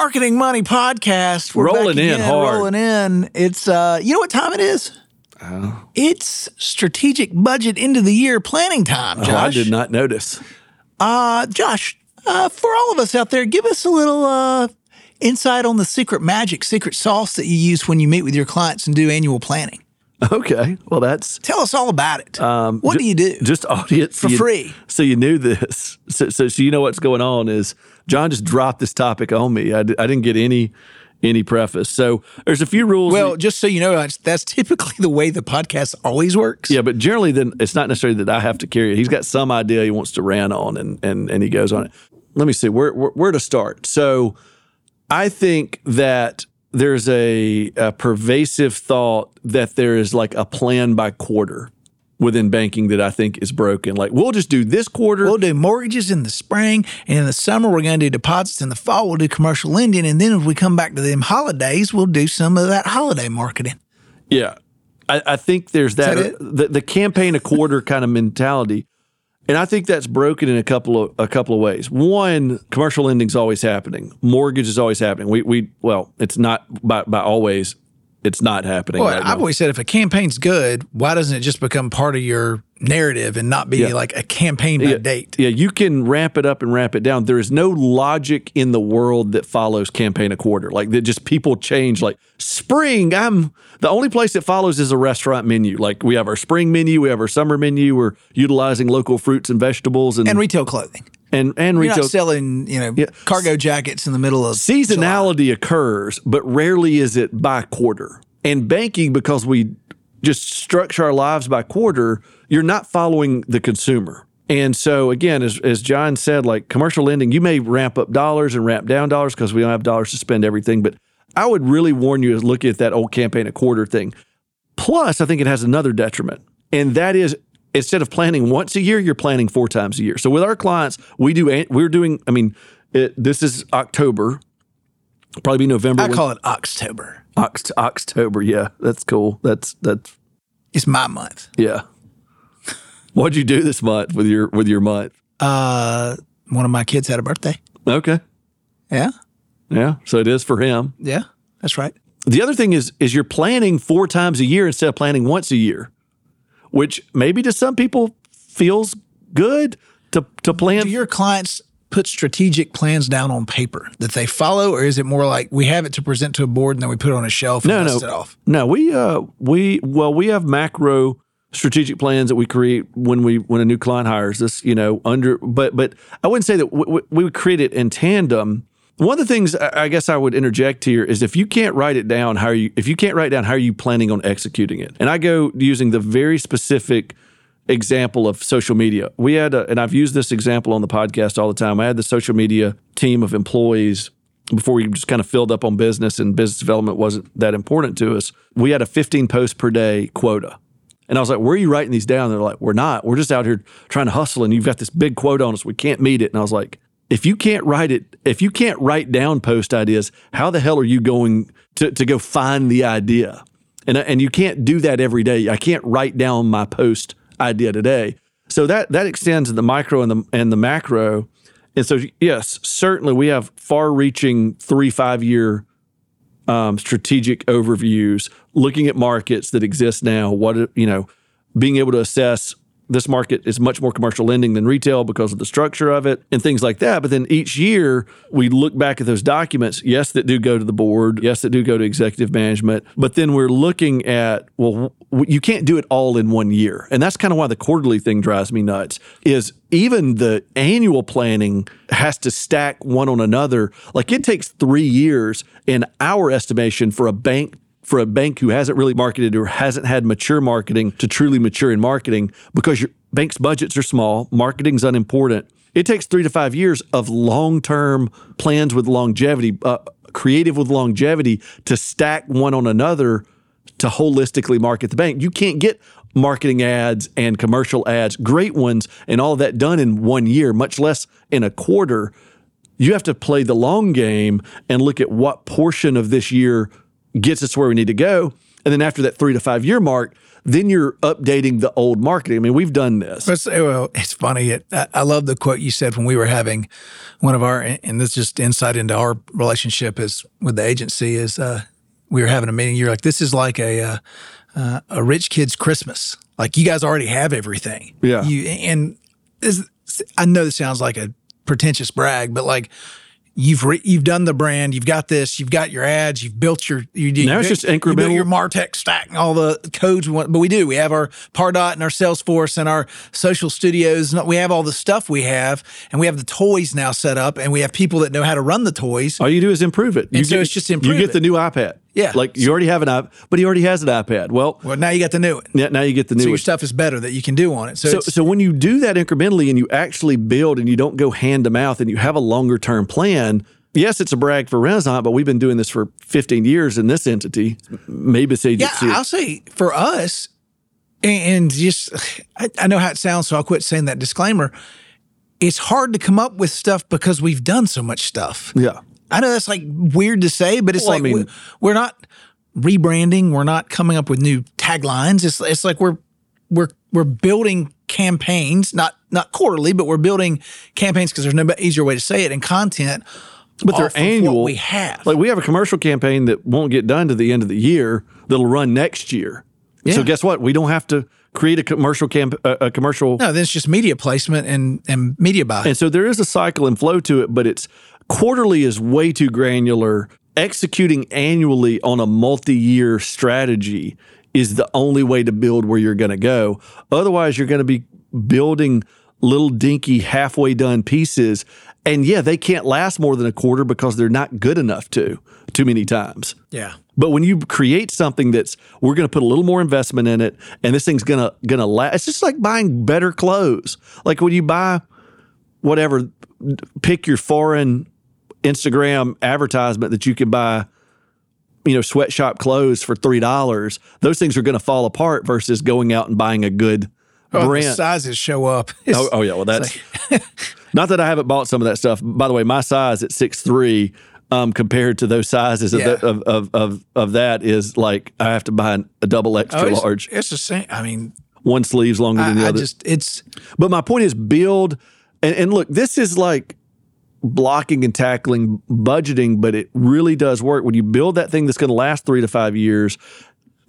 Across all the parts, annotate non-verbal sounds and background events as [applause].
Marketing Money Podcast. We're rolling in again, hard. Rolling in. It's uh, you know what time it is? Oh. It's strategic budget end of the year planning time. Josh. Oh, I did not notice. Uh, Josh, uh, for all of us out there, give us a little uh, insight on the secret magic, secret sauce that you use when you meet with your clients and do annual planning. [laughs] Okay, well that's Tell us all about it. um, what ju- do you do? Just audience For you- free. So you knew this. [laughs] So, so so you know what's going on is John just dropped this topic on me. I, I didn't get any any preface. So there's a few rules. well, just so you know, that's- that's typically the way the podcast always works. yeah, but generally, then it's not necessarily that I have to carry it. He's got some idea he wants to rant on, and and and he goes on it. Let me see where where, where to start. So I think that there's a, a pervasive thought that there is like a plan by quarter within banking that I think is broken. Like we'll just do this quarter. We'll do mortgages in the spring, and in the summer we're going to do deposits. In the fall, we'll do commercial lending, and then if we come back to them holidays, we'll do some of that holiday marketing. Yeah. I, I think there's that, that the, the campaign a quarter kind of mentality. And I think that's broken in a couple of a couple of ways. One, commercial lending's always happening. Mortgage is always happening. We we well, it's not by by always it's not happening. Well, right I've now. always said if a campaign's good, why doesn't it just become part of your narrative and not be Yeah. like a campaign by yeah, date? Yeah, you can ramp it up and ramp it down. There is no logic in the world that follows campaign a quarter. Like that just people change like spring, I'm the only place that follows is a restaurant menu. Like we have our spring menu, we have our summer menu, we're utilizing local fruits and vegetables and And retail clothing. and, and You're retail not selling, you know, cargo jackets in the middle of July. seasonality occurs, but rarely is it by quarter. And banking, because we just structure our lives by quarter, you're not following the consumer. And so, again, as, as John said, like commercial lending, you may ramp up dollars and ramp down dollars because we don't have dollars to spend everything. But I would really warn you as looking at that old campaign a quarter thing. Plus, I think it has another detriment, and that is instead of planning once a year, you're planning four times a year. So with our clients, we do we're doing. I mean, it, this is October, probably be November. I when- call it October. Oct- October. Yeah, that's cool. That's that's It's my month. yeah. [laughs] What'd you do this month with your with your month? Uh, one of my kids had a birthday. Okay, Yeah, yeah. So it is for him. yeah, that's right. The other thing is is you're planning four times a year instead of planning once a year, which maybe to some people feels good to to plan. Do your clients put strategic plans down on paper that they follow, or is it more like we have it to present to a board and then we put it on a shelf and No, no. it off? No, we uh we well we have macro strategic plans that we create when we when a new client hires us. You know, under but but I wouldn't say that we, we- we would create it in tandem. One of the things I guess I would interject here is if you can't write it down, how are you? If you can't write down, how are you planning on executing it? And I go using the very specific example of social media. We had, a, and I've used this example on the podcast all the time. I had the social media team of employees before we just kind of filled up on business and business development wasn't that important to us. We had a 15 posts per day quota. And I was like, where are you writing these down? They're like, we're not. We're just out here trying to hustle and you've got this big quote on us. We can't meet it. And I was like, if you can't write it, if you can't write down post ideas, how the hell are you going to, to go find the idea? And, and you can't do that every day. I can't write down my post idea today. So that that extends to the micro and the and the macro. And so yes, certainly we have far-reaching three, five-year um, strategic overviews, looking at markets that exist now. What you know, being able to assess this market is much more commercial lending than retail because of the structure of it and things like that. But then each year we look back at those documents, yes, that do go to the board, yes, that do go to executive management. But then we're looking at, well, you can't do it all in one year. And that's kind of why the quarterly thing drives me nuts is even the annual planning has to stack one on another. Like it takes three years in our estimation for a bank for a bank who hasn't really marketed or hasn't had mature marketing to truly mature in marketing because your bank's budgets are small, marketing's unimportant. It takes three to five years of long term plans with longevity, uh, creative with longevity to stack one on another to holistically market the bank. You can't get marketing ads and commercial ads, great ones, and all that done in one year, much less in a quarter. You have to play the long game and look at what portion of this year gets us where we need to go. And then after that three to five year mark, then you're updating the old marketing. I mean, we've done this. It's, well, it's funny. It, I, I love the quote you said when we were having one of our, and this is just insight into our relationship is with the agency is uh, we were having a meeting. You're like, this is like a uh, uh, a rich kid's Christmas. Like you guys already have everything. Yeah. You and this, I know this sounds like a pretentious brag, but like you've re, you've done the brand, you've got this, you've got your ads, you've built your you, now you it's just incremental. your Martech stack and all the codes we want, but we do. We have our Pardot and our Salesforce and our social studios. and We have all the stuff we have, and we have the toys now set up, and we have people that know how to run the toys. All you do is improve it. You so it's just improve You get it. the new iPad. Yeah. Like you already have an iPad, but he already has an iPad. Well, Well, now you got the new one. yeah, now you get the new So your one. stuff is better that you can do on it. So, So, so when you do that incrementally and you actually build and you don't go hand to mouth and you have a longer term plan, yes, it's a brag for Renasant, but we've been doing this for 15 years in this entity, Mabus yeah, Agency. I'll say for us, and, and just I, I know how it sounds, so I'll quit saying that disclaimer. It's hard to come up with stuff because we've done so much stuff. yeah. I know that's like weird to say, but it's Well, I like mean- we- we're not rebranding. We're not coming up with new taglines. It's it's like we're we're we're building campaigns, not not quarterly, but we're building campaigns because there's no easier way to say it and content. But they're annual. What we have. Like we have a commercial campaign that won't get done to the end of the year that'll run next year. So guess what? We don't have to create a commercial camp a commercial no, then it's just media placement and and media buy. And so there is a cycle and flow to it, but it's quarterly is way too granular. Executing annually on a multi-year strategy is the only way to build where you're going to go. Otherwise, you're going to be building little dinky halfway done pieces. And yeah, they can't last more than a quarter because they're not good enough to too many times. yeah. But when you create something that's we're going to put a little more investment in it, and this thing's gonna gonna last. It's just like buying better clothes. Like when you buy whatever, pick your foreign Instagram advertisement that you can buy. You know, sweatshop clothes for three dollars. Those things are going to fall apart versus going out and buying a good Oh, the brand. sizes show up. [laughs] Oh, oh yeah, well that's [laughs] not that I haven't bought some of that stuff. By the way, my size at six three um, compared to those sizes of, the, of, of of of that is like I have to buy a double extra oh, it's, large. It's the same. I mean, One sleeve's longer than the I, I other. just it's but my point is build and, and look, this is like blocking and tackling budgeting, but it really does work when you build that thing that's going to last three to five years.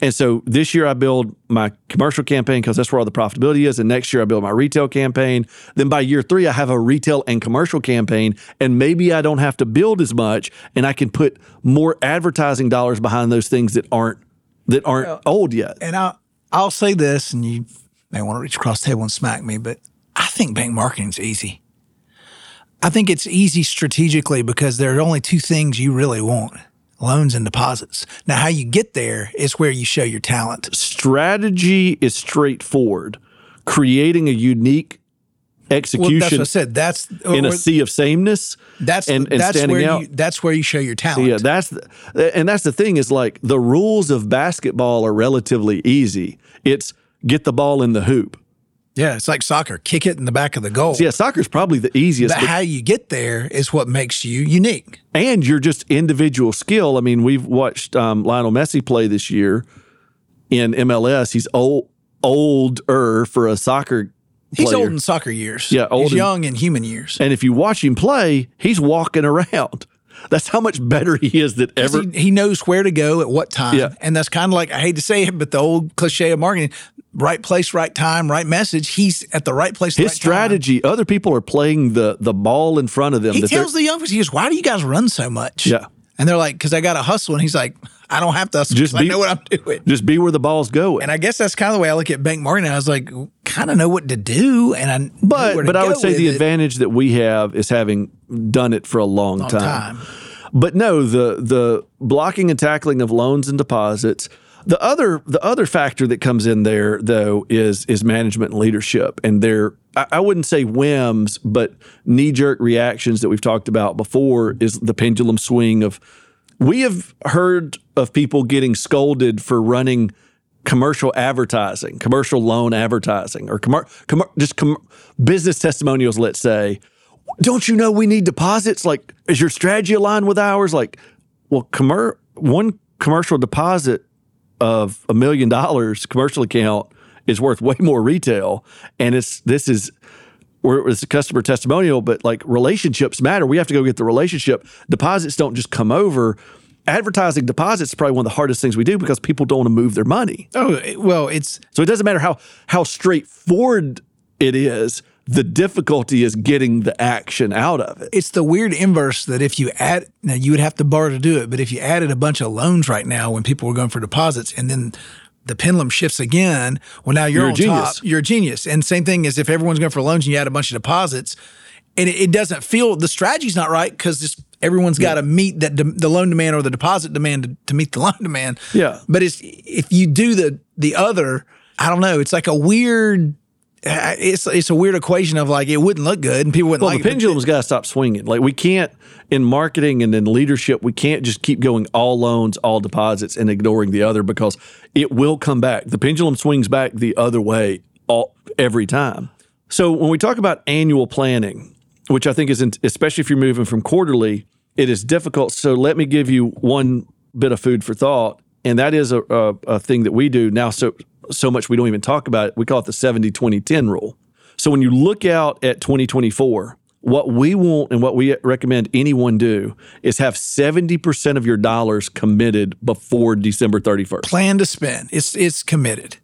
And so this year I build my commercial campaign because that's where all the profitability is. And next year I build my retail campaign. Then by year three, I have a retail and commercial campaign. And maybe I don't have to build as much and I can put more advertising dollars behind those things that aren't that aren't old yet. and I I'll say this, and you may want to reach across the table and smack me, but I think bank marketing's easy. I think it's easy strategically because there are only two things you really want: loans and deposits. Now, how you get there is where you show your talent. Strategy is straightforward. Creating a unique Well, execution that's what I said. That's in a sea of sameness. that's and- and that's standing where out. you that's where you show your talent. Yeah, that's the, and that's the thing is like the rules of basketball are relatively easy. It's get the ball in the hoop. Yeah, it's like soccer. Kick it in the back of the goal. Yeah, soccer's probably the easiest, But but- how you get there is what makes you unique. and you're just individual skill. I mean, we've watched um, Lionel Messi play this year in MLS. He's old, older for a soccer He's player. old in soccer years. Yeah, old He's in- young in human years. And if you watch him play, he's walking [laughs] around. That's how much better he is than ever. he, he knows where to go at what time. Yeah. And that's kind of like, I hate to say it, but the old cliche of marketing right place, right time, right message. He's at the right place, His right time. strategy, other people are playing the the ball in front of them. He that tells the young people, he goes, Why do you guys run so much? Yeah. And they're like, Because I got to hustle. And he's like, I don't have to hustle. Just 'cause I know what I'm doing. just be where the ball's going. And I guess that's kind of the way I look at bank marketing. I was like, kind of know what to do. And I, but but I would say the it. advantage that we have is having done it for a long, time. time. But no, the the blocking and tackling of loans and deposits. The other the other factor that comes in there though is is management and leadership, and their I, I wouldn't say whims, but knee jerk reactions that we've talked about before is the pendulum swing of. We have heard of people getting scolded for running commercial advertising, commercial loan advertising, or commer- com- just com- business testimonials. Let's say, don't you know we need deposits? Like, is your strategy aligned with ours? Like, well, commer- one commercial deposit of a million dollars commercial account is worth way more retail, and it's this is where it's a customer testimonial, but like relationships matter. We have to go get the relationship. Deposits don't just come over. Advertising deposits is probably one of the hardest things we do because people don't want to move their money. Oh well, it's So it doesn't matter how how straightforward it is. The difficulty is getting the action out of it. it's the weird inverse that if you add now you would have to borrow to do it, but if you added a bunch of loans right now when people were going for deposits and then the pendulum shifts again, well now you're, You're a on genius. top. You're a genius. And same thing as if everyone's going for loans and you add a bunch of deposits, and it, it doesn't feel the strategy's not right because everyone's got to meet that de- the loan demand or the deposit demand to, to meet the [laughs] loan demand. Yeah. But it's if you do the the other, I don't know. It's like a weird. uh, It's it's a weird equation of like it wouldn't look good and people wouldn't Well, like the it. pendulum's got to stop swinging. Like we can't in marketing and in leadership, we can't just keep going all loans, all deposits, and ignoring the other because it will come back. The pendulum swings back the other way all every time. So when we talk about annual planning, which I think is in, especially if you're moving from quarterly, it is difficult. So let me give you one bit of food for thought, and that is a, a, a thing that we do now. So so much we don't even talk about it. We call it the 70 20 10 rule. So when you look out at 2024, what we want and what we recommend anyone do is have 70% of your dollars committed before December 31st. plan to spend. It's it's committed.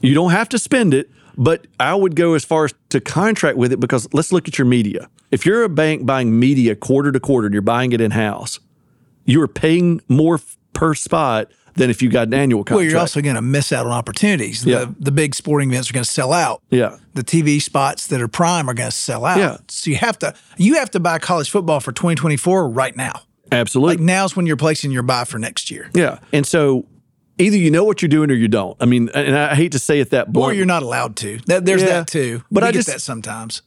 You don't have to spend it, but I would go as far as to contract with it because let's look at your media. If you're a bank buying media quarter to quarter and you're buying it in house, you are paying more per spot than if you got an annual contract. Well, you're also going to miss out on opportunities. Yeah. The the big sporting events are going to sell out. yeah. The TV spots that are prime are going to sell out. Yeah. So you have to you have to buy college football for 2024 right now. Absolutely. Like now's when you're placing your buy for next year. yeah. And so either you know what you're doing or you don't. I mean, and I hate to say it that Or blunt. you're not allowed to. That, there's Yeah. that too. But We I get just- that sometimes.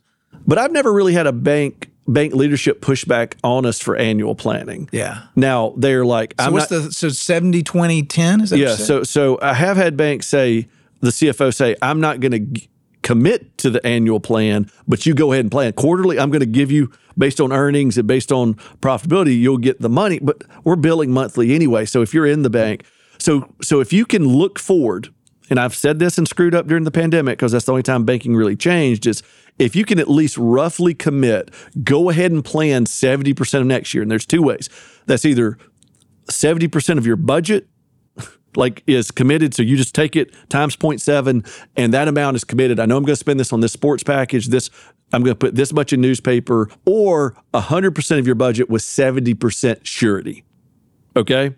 But I've never really had a bank bank leadership pushback on us for annual planning. Yeah. Now they're like, So I'm what's not. the so 70 20 10 is that yeah. So so I have had banks say the CFO say I'm not going to commit to the annual plan, but you go ahead and plan quarterly. I'm going to give you based on earnings and based on profitability, you'll get the money. But we're billing monthly anyway. So if you're in the bank, so so if you can look forward, and I've said this and screwed up during the pandemic because that's the only time banking really changed is if you can at least roughly commit, go ahead and plan 70% of next year. And there's two ways. That's either 70% of your budget [laughs] like is committed. So you just take it times 0.7 and that amount is committed. I know I'm going to spend this on this sports package. This I'm going to put this much in newspaper or 100% of your budget with 70% surety. Okay?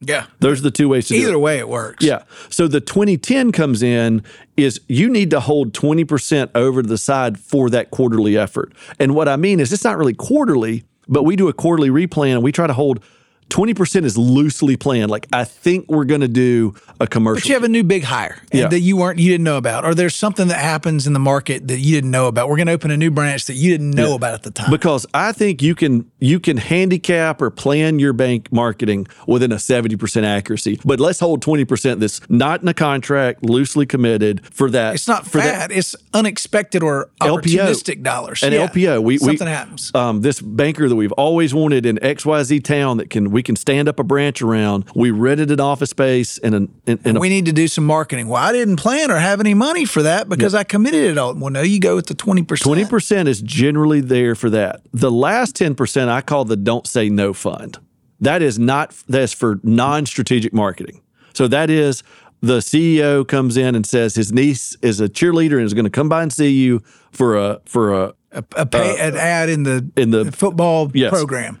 Yeah. Those are the two ways to do it. Either way it works. Yeah. So the 2010 comes in is you need to hold 20% over to the side for that quarterly effort. And what I mean is it's not really quarterly, but we do a quarterly replan and we try to hold 20% is loosely planned. Like I think we're going to do a commercial. But you have a new big hire Yeah. that you weren't you didn't know about, or there's something that happens in the market that you didn't know about. We're going to open a new branch that you didn't know about at the time. because I think you can you can handicap or plan your bank marketing within a 70% accuracy. But let's hold 20% that's not in a contract, loosely committed for that. it's not for that it's unexpected or LPO. opportunistic dollars. An Yeah. LPO. We, something we, happens. Um, this banker that we've always wanted in XYZ town that can we can stand up a branch around. We rented an office space and an in, in a we need to do some marketing. Well, I didn't plan or have any money for that because I committed it all. Well, no, you go with the twenty percent. Twenty percent is generally there for that. The last ten percent I call the "Don't Say No" fund. That is not that's for non-strategic marketing. So that is the CEO comes in and says his niece is a cheerleader and is going to come by and see you for a for a. a pay, an ad in the Uh, in the- football Yes. program.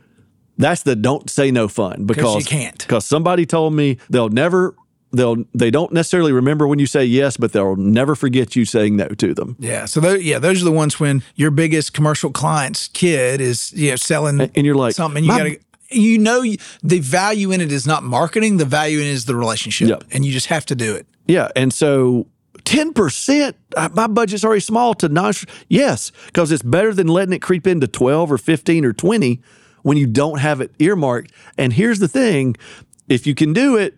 That's the "Don't Say No" fund because you can't. because somebody told me they'll never they'll they don't necessarily remember when you say yes, but they'll never forget you saying no to them. Yeah. So those, yeah, those are the ones when your biggest commercial client's kid is you know selling And you're like, something. You got to you know the value in it is not marketing. The value in it is the relationship, Yep. and you just have to do it. Yeah, and so ten percent, uh, my budget's already small to non. Yes, because it's better than letting it creep into twelve or fifteen or twenty when you don't have it earmarked. And here's the thing: if you can do it,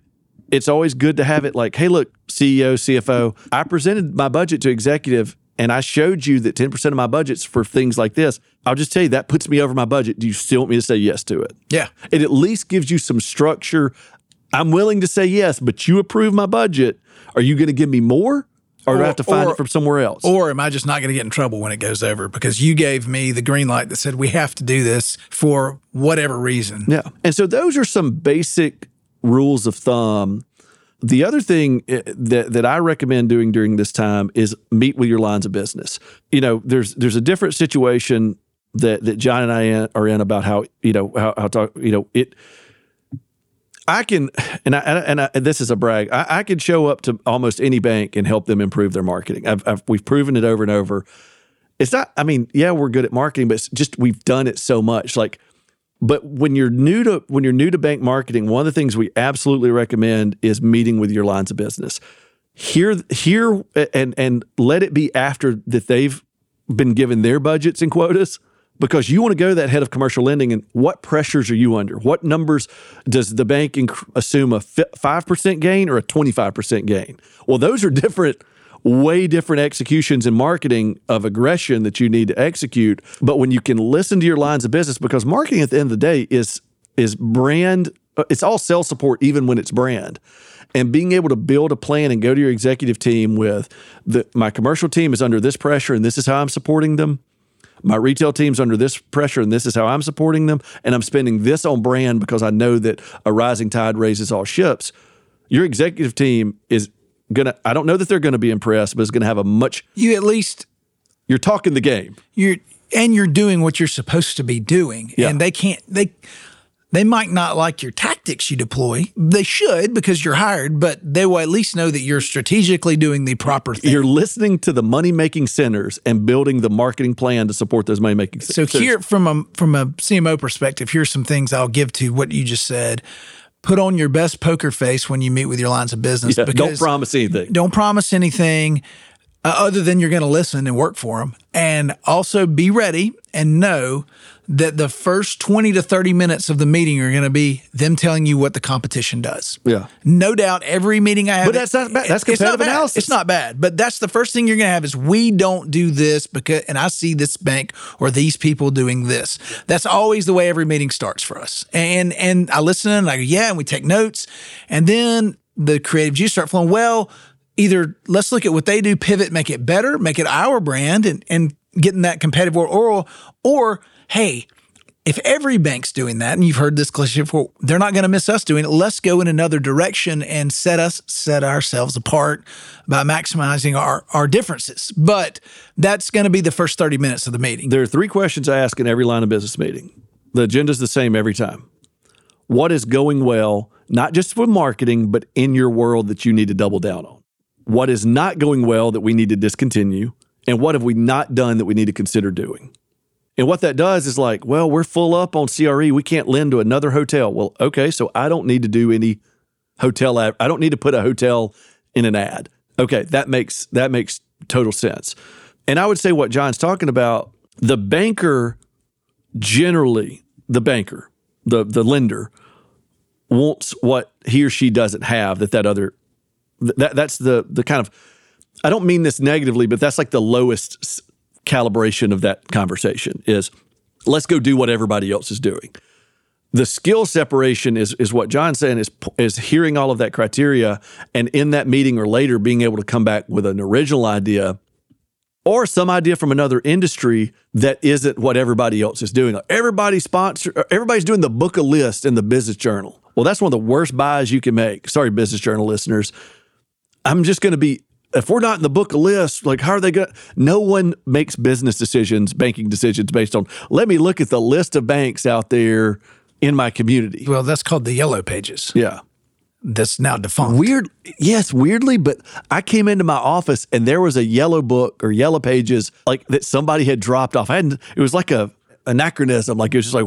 it's always good to have it. Like, hey, look, CEO, CFO, I presented my budget to executive. And I showed you that 10% of my budget's for things like this. I'll just tell you that puts me over my budget. Do you still want me to say yes to it? Yeah. It at least gives you some structure. I'm willing to say yes, but you approve my budget. Are you going to give me more? Or, do I have to find or- it from somewhere else? Or am I just not going to get in trouble when it goes over because you gave me the green light that said we have to do this for whatever reason? yeah. And so those are some basic rules of thumb. The other thing eh, that that I recommend doing during this time is meet with your lines of business. You know, there's there's a different situation that that John and I are in about how you know how, how talk you know it. I can, and I, and, I, and this is a brag. I, I can show up to almost any bank and help them improve their marketing. I've, I've, we've proven it over and over. It's not. I mean, yeah, we're good at marketing, but it's just we've done it so much. Like, but when you're new to when you're new to bank marketing, one of the things we absolutely recommend is meeting with your lines of business. Hear, hear, and and let it be after that they've been given their budgets and quotas because you want to go to that head of commercial lending and what pressures are you under? What numbers does the bank inc- assume a 5% gain or a 25% gain? Well, those are different, way different executions and marketing of aggression that you need to execute. But when you can listen to your lines of business, because marketing at the end of the day is is brand, uh, it's all sales support, even when it's brand and being able to build a plan and go to your executive team with the my commercial team is under this pressure and this is how I'm supporting them. My retail team's under this pressure and this is how I'm supporting them. And I'm spending this on brand because I know that a rising tide raises all ships. Your executive team is gonna I don't know that they're gonna be impressed, but it's gonna have a much You at least you're talking the game. you're and you're doing what you're supposed to be doing, Yeah. and they can't they. They might not like your tactics you deploy. They should because you're hired, but they will at least know that you're strategically doing the proper thing. You're listening to the money making centers and building the marketing plan to support those money making centers. So here, from a from a CMO perspective, here's some things I'll give to what you just said. Put on your best poker face when you meet with your lines of business. Yeah, don't promise anything. Don't promise anything uh, other than you're going to listen and work for them. And also be ready and know that the first 20 to 30 minutes of the meeting are going to be them telling you what the competition does. Yeah. No doubt every meeting I have. But that's not bad. That's competitive it's not competitive bad. It's not bad. But that's the first thing you're going to have is we don't do this because, and I see this bank or these people doing this. That's always the way every meeting starts for us. And, and I listen and I go, yeah, and we take notes. And then the creative juice start flowing. Well, either let's look at what they do, pivot, make it better, make it our brand and, and getting that competitive or, or, hey, if every bank's doing that, and you've heard this cliche before, they're not going to miss us doing it. Let's go in another direction and set us set ourselves apart by maximizing our our differences. But that's going to be the first thirty minutes of the meeting. There are three questions I ask in every line of business meeting. The agenda's the same every time. What is going well, not just for marketing, but in your world that you need to double down on? What is not going well that we need to discontinue? And what have we not done that we need to consider doing? And what that does is like, well, we're full up on CRE. We can't lend to another hotel. Well, okay, so I don't need to do any hotel ad. I don't need to put a hotel in an ad. Okay, that makes that makes total sense. And I would say what John's talking about, the banker generally, the banker, the the lender wants what he or she doesn't have that that other that that's the the kind of I don't mean this negatively, but that's like the lowest calibration of that conversation is let's go do what everybody else is doing. The skill separation is is what John's saying is is hearing all of that criteria and in that meeting or later being able to come back with an original idea or some idea from another industry that isn't what everybody else is doing. Everybody sponsor uh, everybody's doing the book a list in the business journal. Well, that's one of the worst buys you can make. Sorry, business journal listeners. I'm just going to be if we're not in the book of list, like how are they going? No one makes business decisions, banking decisions based on. Let me look at the list of banks out there in my community. Well, that's called the yellow pages. Yeah, That's now defunct. weird. Yes, weirdly, but I came into my office and there was a yellow book or yellow pages like that somebody had dropped off. I hadn't. It was like a anachronism. Like it was just like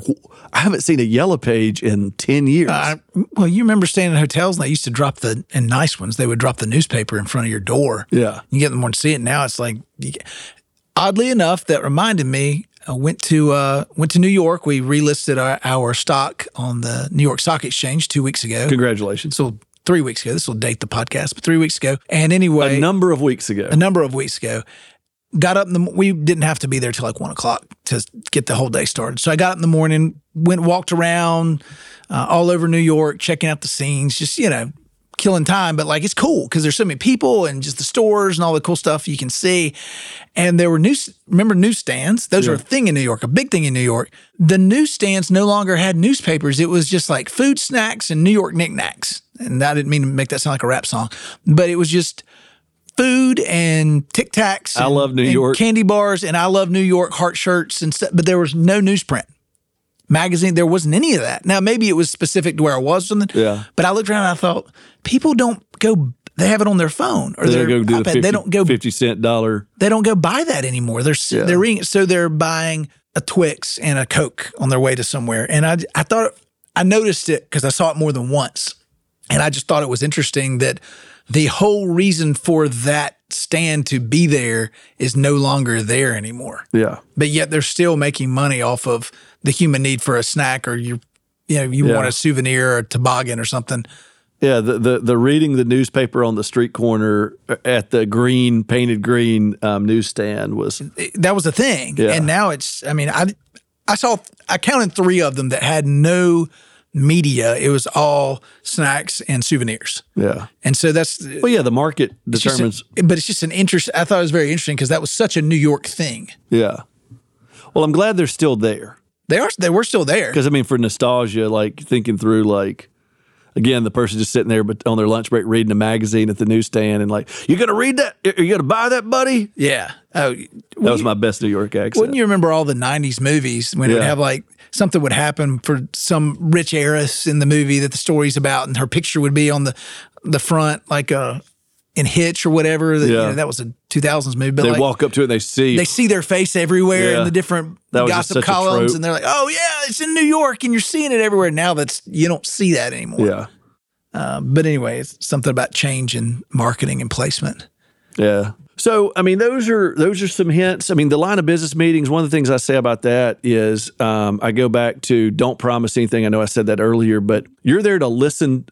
I haven't seen a yellow page in ten years. I, well, you remember staying in hotels and they used to drop the in nice ones. They would drop the newspaper in front of your door. yeah, You get them to see it. Now it's like, oddly enough, that reminded me. I went to uh, went to New York. We relisted our, our stock on the New York Stock Exchange two weeks ago. congratulations. So three weeks ago. This will date the podcast, but three weeks ago. And anyway, A number of weeks ago. a number of weeks ago. Got up in the we didn't have to be there till like one o'clock to get the whole day started. So I got up in the morning, went walked around uh, all over New York, checking out the scenes, just you know, killing time. But like it's cool because there's so many people and just the stores and all the cool stuff you can see. And there were news. Remember newsstands? Those are a thing in New York, a big thing in New York. The newsstands no longer had newspapers. It was just like food snacks and New York knickknacks. And I didn't mean to make that sound like a rap song, but it was just food and Tic Tacs. I love New and York. candy bars, and I love New York heart shirts and stuff. But there was no newsprint magazine. There wasn't any of that. Now maybe it was specific to where I was something. Yeah. But I looked around and I thought people don't go. They have it on their phone or They their don't go do the 50, they don't go. 50 cent dollar. They don't go buy that anymore. They're Yeah. they're reading. So they're buying a Twix and a Coke on their way to somewhere. And I I thought I noticed it because I saw it more than once, and I just thought it was interesting that the whole reason for that stand to be there is no longer there anymore. Yeah. But yet they're still making money off of the human need for a snack or you you know you Yeah. want a souvenir or a toboggan or something. Yeah, the, the the reading the newspaper on the street corner at the green painted green um, newsstand was that was a thing. Yeah. And now it's, I mean, I, I saw, I counted three of them that had no media. It was all snacks and souvenirs. yeah. And so that's, Well, yeah, the market determines. an- but it's just an interest. I thought it was very interesting because that was such a New York thing. yeah. Well, I'm glad they're still there They are, they were still there. because I mean, for nostalgia, like thinking through, like again, the person just sitting there, but on their lunch break, reading a magazine at the newsstand, and like, you gonna read that? Are you gonna buy that, buddy? Yeah. Oh, That was my best New York accent. Wouldn't you remember all the '90s movies when it would have like something would happen for some rich heiress in the movie that the story's about, and her picture would be on the the front, like uh, in Hitch or whatever. That, you Yeah. know, that was a 2000s movie. But they like, walk up to it and they see. they see their face everywhere Yeah. in the different gossip columns, and they're like, "Oh yeah, it's in New York," and you're seeing it everywhere. Now that's you don't see that anymore. yeah. Um, but anyway, it's something about change in marketing and placement. Yeah. So, I mean, those are those are some hints. I mean, the line of business meetings. One of the things I say about that is, um, I go back to don't promise anything. I know I said that earlier, but you're there to listen.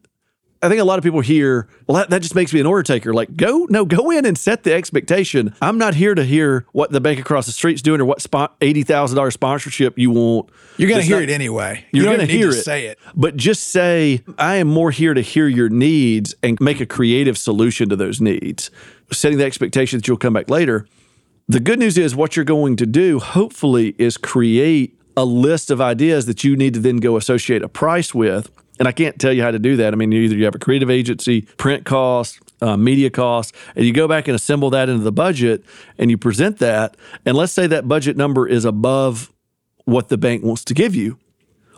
I think a lot of people hear, well, that, that just makes me an order taker. Like, go, no, go in and set the expectation. I'm not here to hear what the bank across the street's doing or what spot eighty thousand dollars sponsorship you want. You're going to hear not- it anyway. You're you going to hear it. Say it. But just say, I am more here to hear your needs and make a creative solution to those needs, setting the expectation that you'll come back later. The good news is, what you're going to do, hopefully, is create a list of ideas that you need to then go associate a price with. And I can't tell you how to do that. I mean, either you have a creative agency, print costs, uh, media costs, and you go back and assemble that into the budget and you present that. And let's say that budget number is above what the bank wants to give you.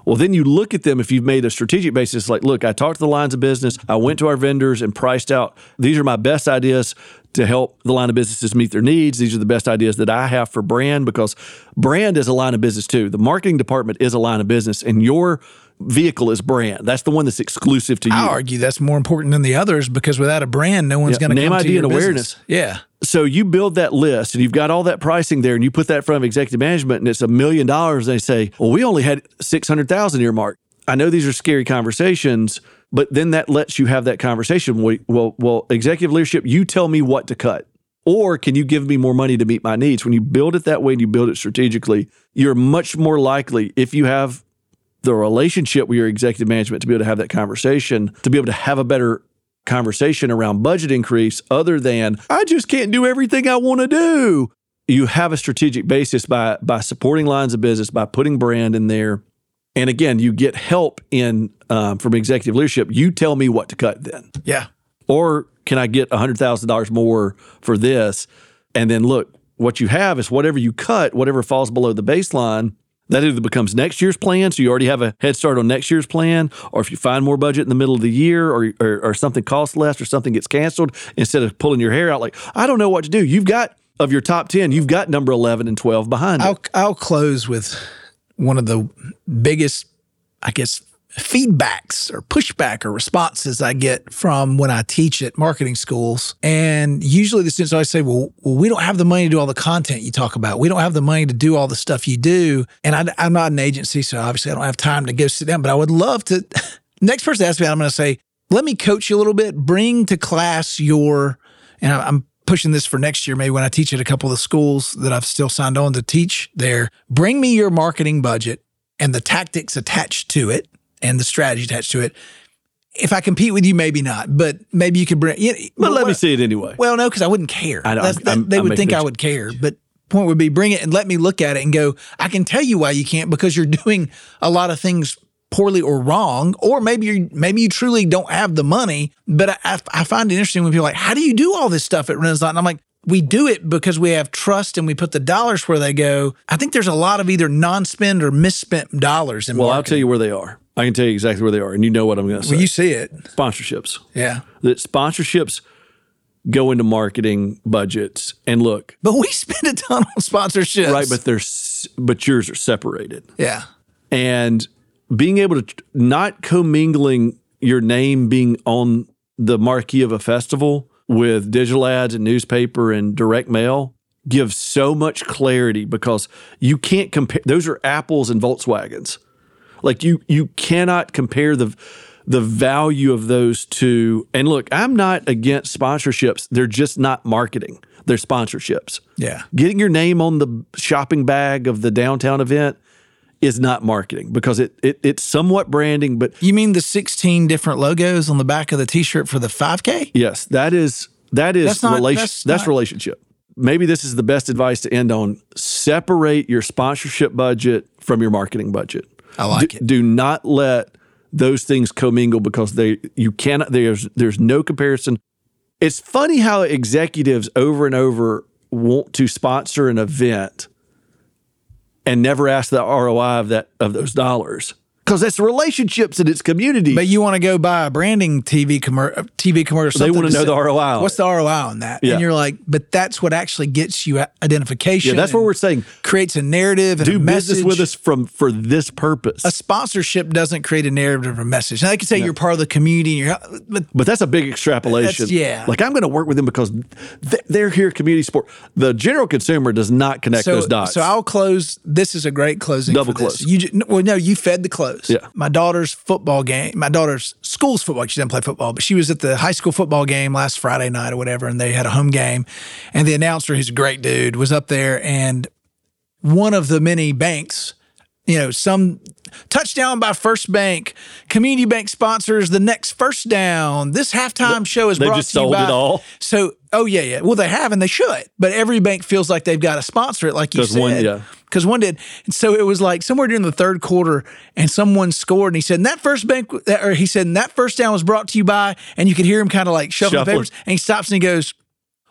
Well, then you look at them if you've made a strategic basis, like, look, I talked to the lines of business, I went to our vendors and priced out, these are my best ideas to help the line of businesses meet their needs. These are the best ideas that I have for brand because brand is a line of business too. The marketing department is a line of business, and your vehicle is brand. That's the one that's exclusive to you. I argue that's more important than the others because without a brand, no one's Yeah, going to name, come to idea, your and business. awareness. Yeah. So you build that list and you've got all that pricing there and you put that in front of executive management and it's a million dollars. They say, well, we only had 600,000 earmarked. I know these are scary conversations, but then that lets you have that conversation. Well, well, well, executive leadership, you tell me what to cut. Or can you give me more money to meet my needs? When you build it that way and you build it strategically, you're much more likely, if you have the relationship with your executive management to be able to have that conversation, to be able to have a better conversation around budget increase other than I just can't do everything I want to do. You have a strategic basis by by supporting lines of business, by putting brand in there. And again, you get help in um, from executive leadership. You tell me what to cut then. Yeah. Or can I get $100,000 more for this? And then look, what you have is whatever you cut, whatever falls below the baseline, that either becomes next year's plan, so you already have a head start on next year's plan, or if you find more budget in the middle of the year, or, or, or something costs less, or something gets canceled, instead of pulling your hair out like, I don't know what to do. You've got, of your top 10, you've got number 11 and 12 behind. I'll I'll close with one of the biggest, I guess, feedbacks or pushback or responses I get from when I teach at marketing schools. And usually the students always say, well, well, we don't have the money to do all the content you talk about. We don't have the money to do all the stuff you do. And I, I'm not an agency, so obviously I don't have time to go sit down, but I would love to. [laughs] Next person asks me, I'm going to say, let me coach you a little bit, bring to class your, and I'm pushing this for next year, maybe when I teach at a couple of the schools that I've still signed on to teach there. Bring me your marketing budget and the tactics attached to it and the strategy attached to it. If I compete with you, maybe not, but maybe you could bring. You know, But let me see it anyway. Well, no, because I wouldn't care. I know, that- they I'm would think I would care, but point would be bring it and let me look at it and go. I can tell you why you can't because you're doing a lot of things poorly or wrong, or maybe you maybe you truly don't have the money. But I, I, I find it interesting when people are like, "How do you do all this stuff at Renasant?" And I'm like. We do it because we have trust and we put the dollars where they go. I think there's a lot of either non-spend or misspent dollars in well, I'll tell you where they are. I can tell you exactly where they are, and you know what I'm going to say. Well, you see it. Sponsorships. Yeah. That sponsorships go into marketing budgets, and look, But we spend a ton on sponsorships. right, but they're but yours are separated. yeah. and being able to not commingling your name being on the marquee of a festival with digital ads and newspaper and direct mail gives so much clarity because you can't compare those are apples and Volkswagens. Like you you cannot compare the the value of those two. And look, I'm not against sponsorships. They're just not marketing. They're sponsorships. Yeah. Getting your name on the shopping bag of the downtown event is not marketing because it, it it's somewhat branding, but You mean the 16 different logos on the back of the t-shirt for the 5K? yes, that is that is That's not- relation that's that's, not- relationship. Maybe this is the best advice to end on. Separate your sponsorship budget from your marketing budget. I like do, it. Do not let those things commingle because they you cannot there's there's no comparison. It's funny how executives over and over want to sponsor an event and never ask the ROI of that of those dollars because that's relationships in its community. But you want to go buy a branding TV commercial, TV commercial. They wanna know say- the ROI What's the ROI on that? Yeah. And you're like, but that's what actually gets you identification. yeah, that's what we're saying. creates a narrative and Do a business message. with us from for this purpose. A sponsorship doesn't create a narrative or a message. And I can say you're part of the community, and you're, but But that's a big extrapolation. Yeah. Like I'm going to work with them because th- they're here community support. The general consumer does not connect so, those dots. so I'll close. This is a great closing. Double for this. close. You well, no, you fed the close. Yeah. My daughter's football game. My daughter's school's football. She doesn't play football, but she was at the high school football game last Friday night or whatever, and they had a home game, and the announcer, who's a great dude, was up there, and one of the many banks. You know, some touchdown by First Bank, Community Bank sponsors the next first down. This halftime show is they brought just to you sold by. it all? So, oh yeah, yeah. Well, they have and they should, but every bank feels like they've got to sponsor it, like you said. one- yeah. Because one did, and so it was like somewhere during the third quarter, and someone scored, and he said, and "That first bank," or he said, and "That first down was brought to you by," and you could hear him kind of like shuffling papers, and he stops and he goes,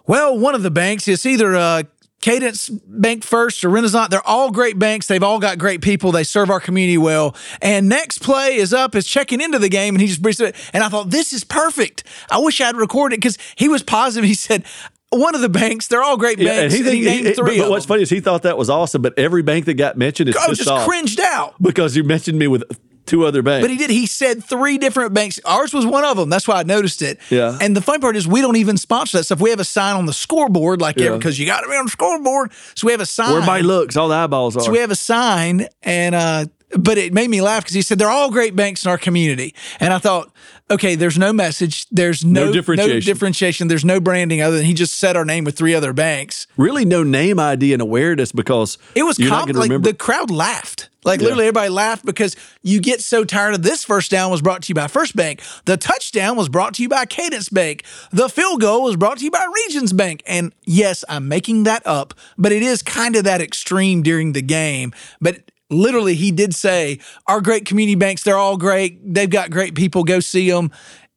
"Well, one of the banks, it's either uh, Cadence Bank First or Renasant. They're all great banks. They've all got great people. They serve our community well. And next play is up is checking into the game, and he just breezed it. And I thought this is perfect. I wish I'd recorded it because he was positive. He said. One of the banks, they're all great banks. Yeah, and he, think, named he- three but of what's funny is he thought that was awesome, but every bank that got mentioned is I was just off cringed out. because you mentioned me with two other banks. But he did. He said three different banks. Ours was one of them. That's why I noticed it. Yeah. And the fun part is we don't even sponsor that stuff. We have a sign on the scoreboard, like Yeah. because you got to be on the scoreboard. So we have a sign. Where everybody looks, all the eyeballs are. So we have a sign, and uh, but it made me laugh because he said they're all great banks in our community, and I thought, okay, there's no message, there's no, No differentiation. differentiation, there's no branding other than he just said our name with three other banks. really no name ID and awareness because It was you're com- going like the crowd laughed. Like literally everybody laughed because you get so tired of this first down was brought to you by First Bank. The touchdown was brought to you by Cadence Bank. The field goal was brought to you by Regions Bank. And yes, I'm making that up, but it is kind of that extreme during the game. But literally he did say our great community banks, they're all great. They've got great people. Go see them.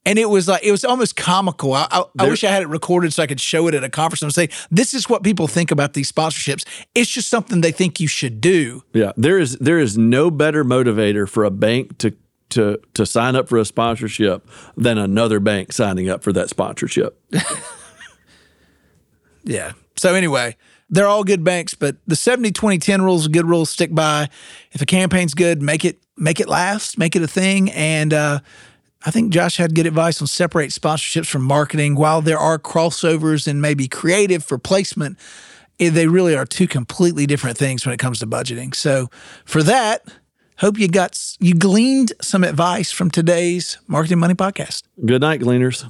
And it was like it was almost comical. I, I, I wish I had it recorded so I could show it at a conference and say, "This is what people think about these sponsorships. It's just something they think you should do." Yeah, there is there is no better motivator for a bank to to to sign up for a sponsorship than another bank signing up for that sponsorship. [laughs] Yeah, So anyway, they're all good banks, but the 70 20 10 rule is a good rule to stick by. If a campaign's good, make it make it last, make it a thing. And uh, I think Josh had good advice on separate sponsorships from marketing. While there are crossovers and maybe creative for placement, eh, they really are two completely different things when it comes to budgeting. So for that, hope you got you gleaned some advice from today's Marketing Money podcast. Good night, Gleaners.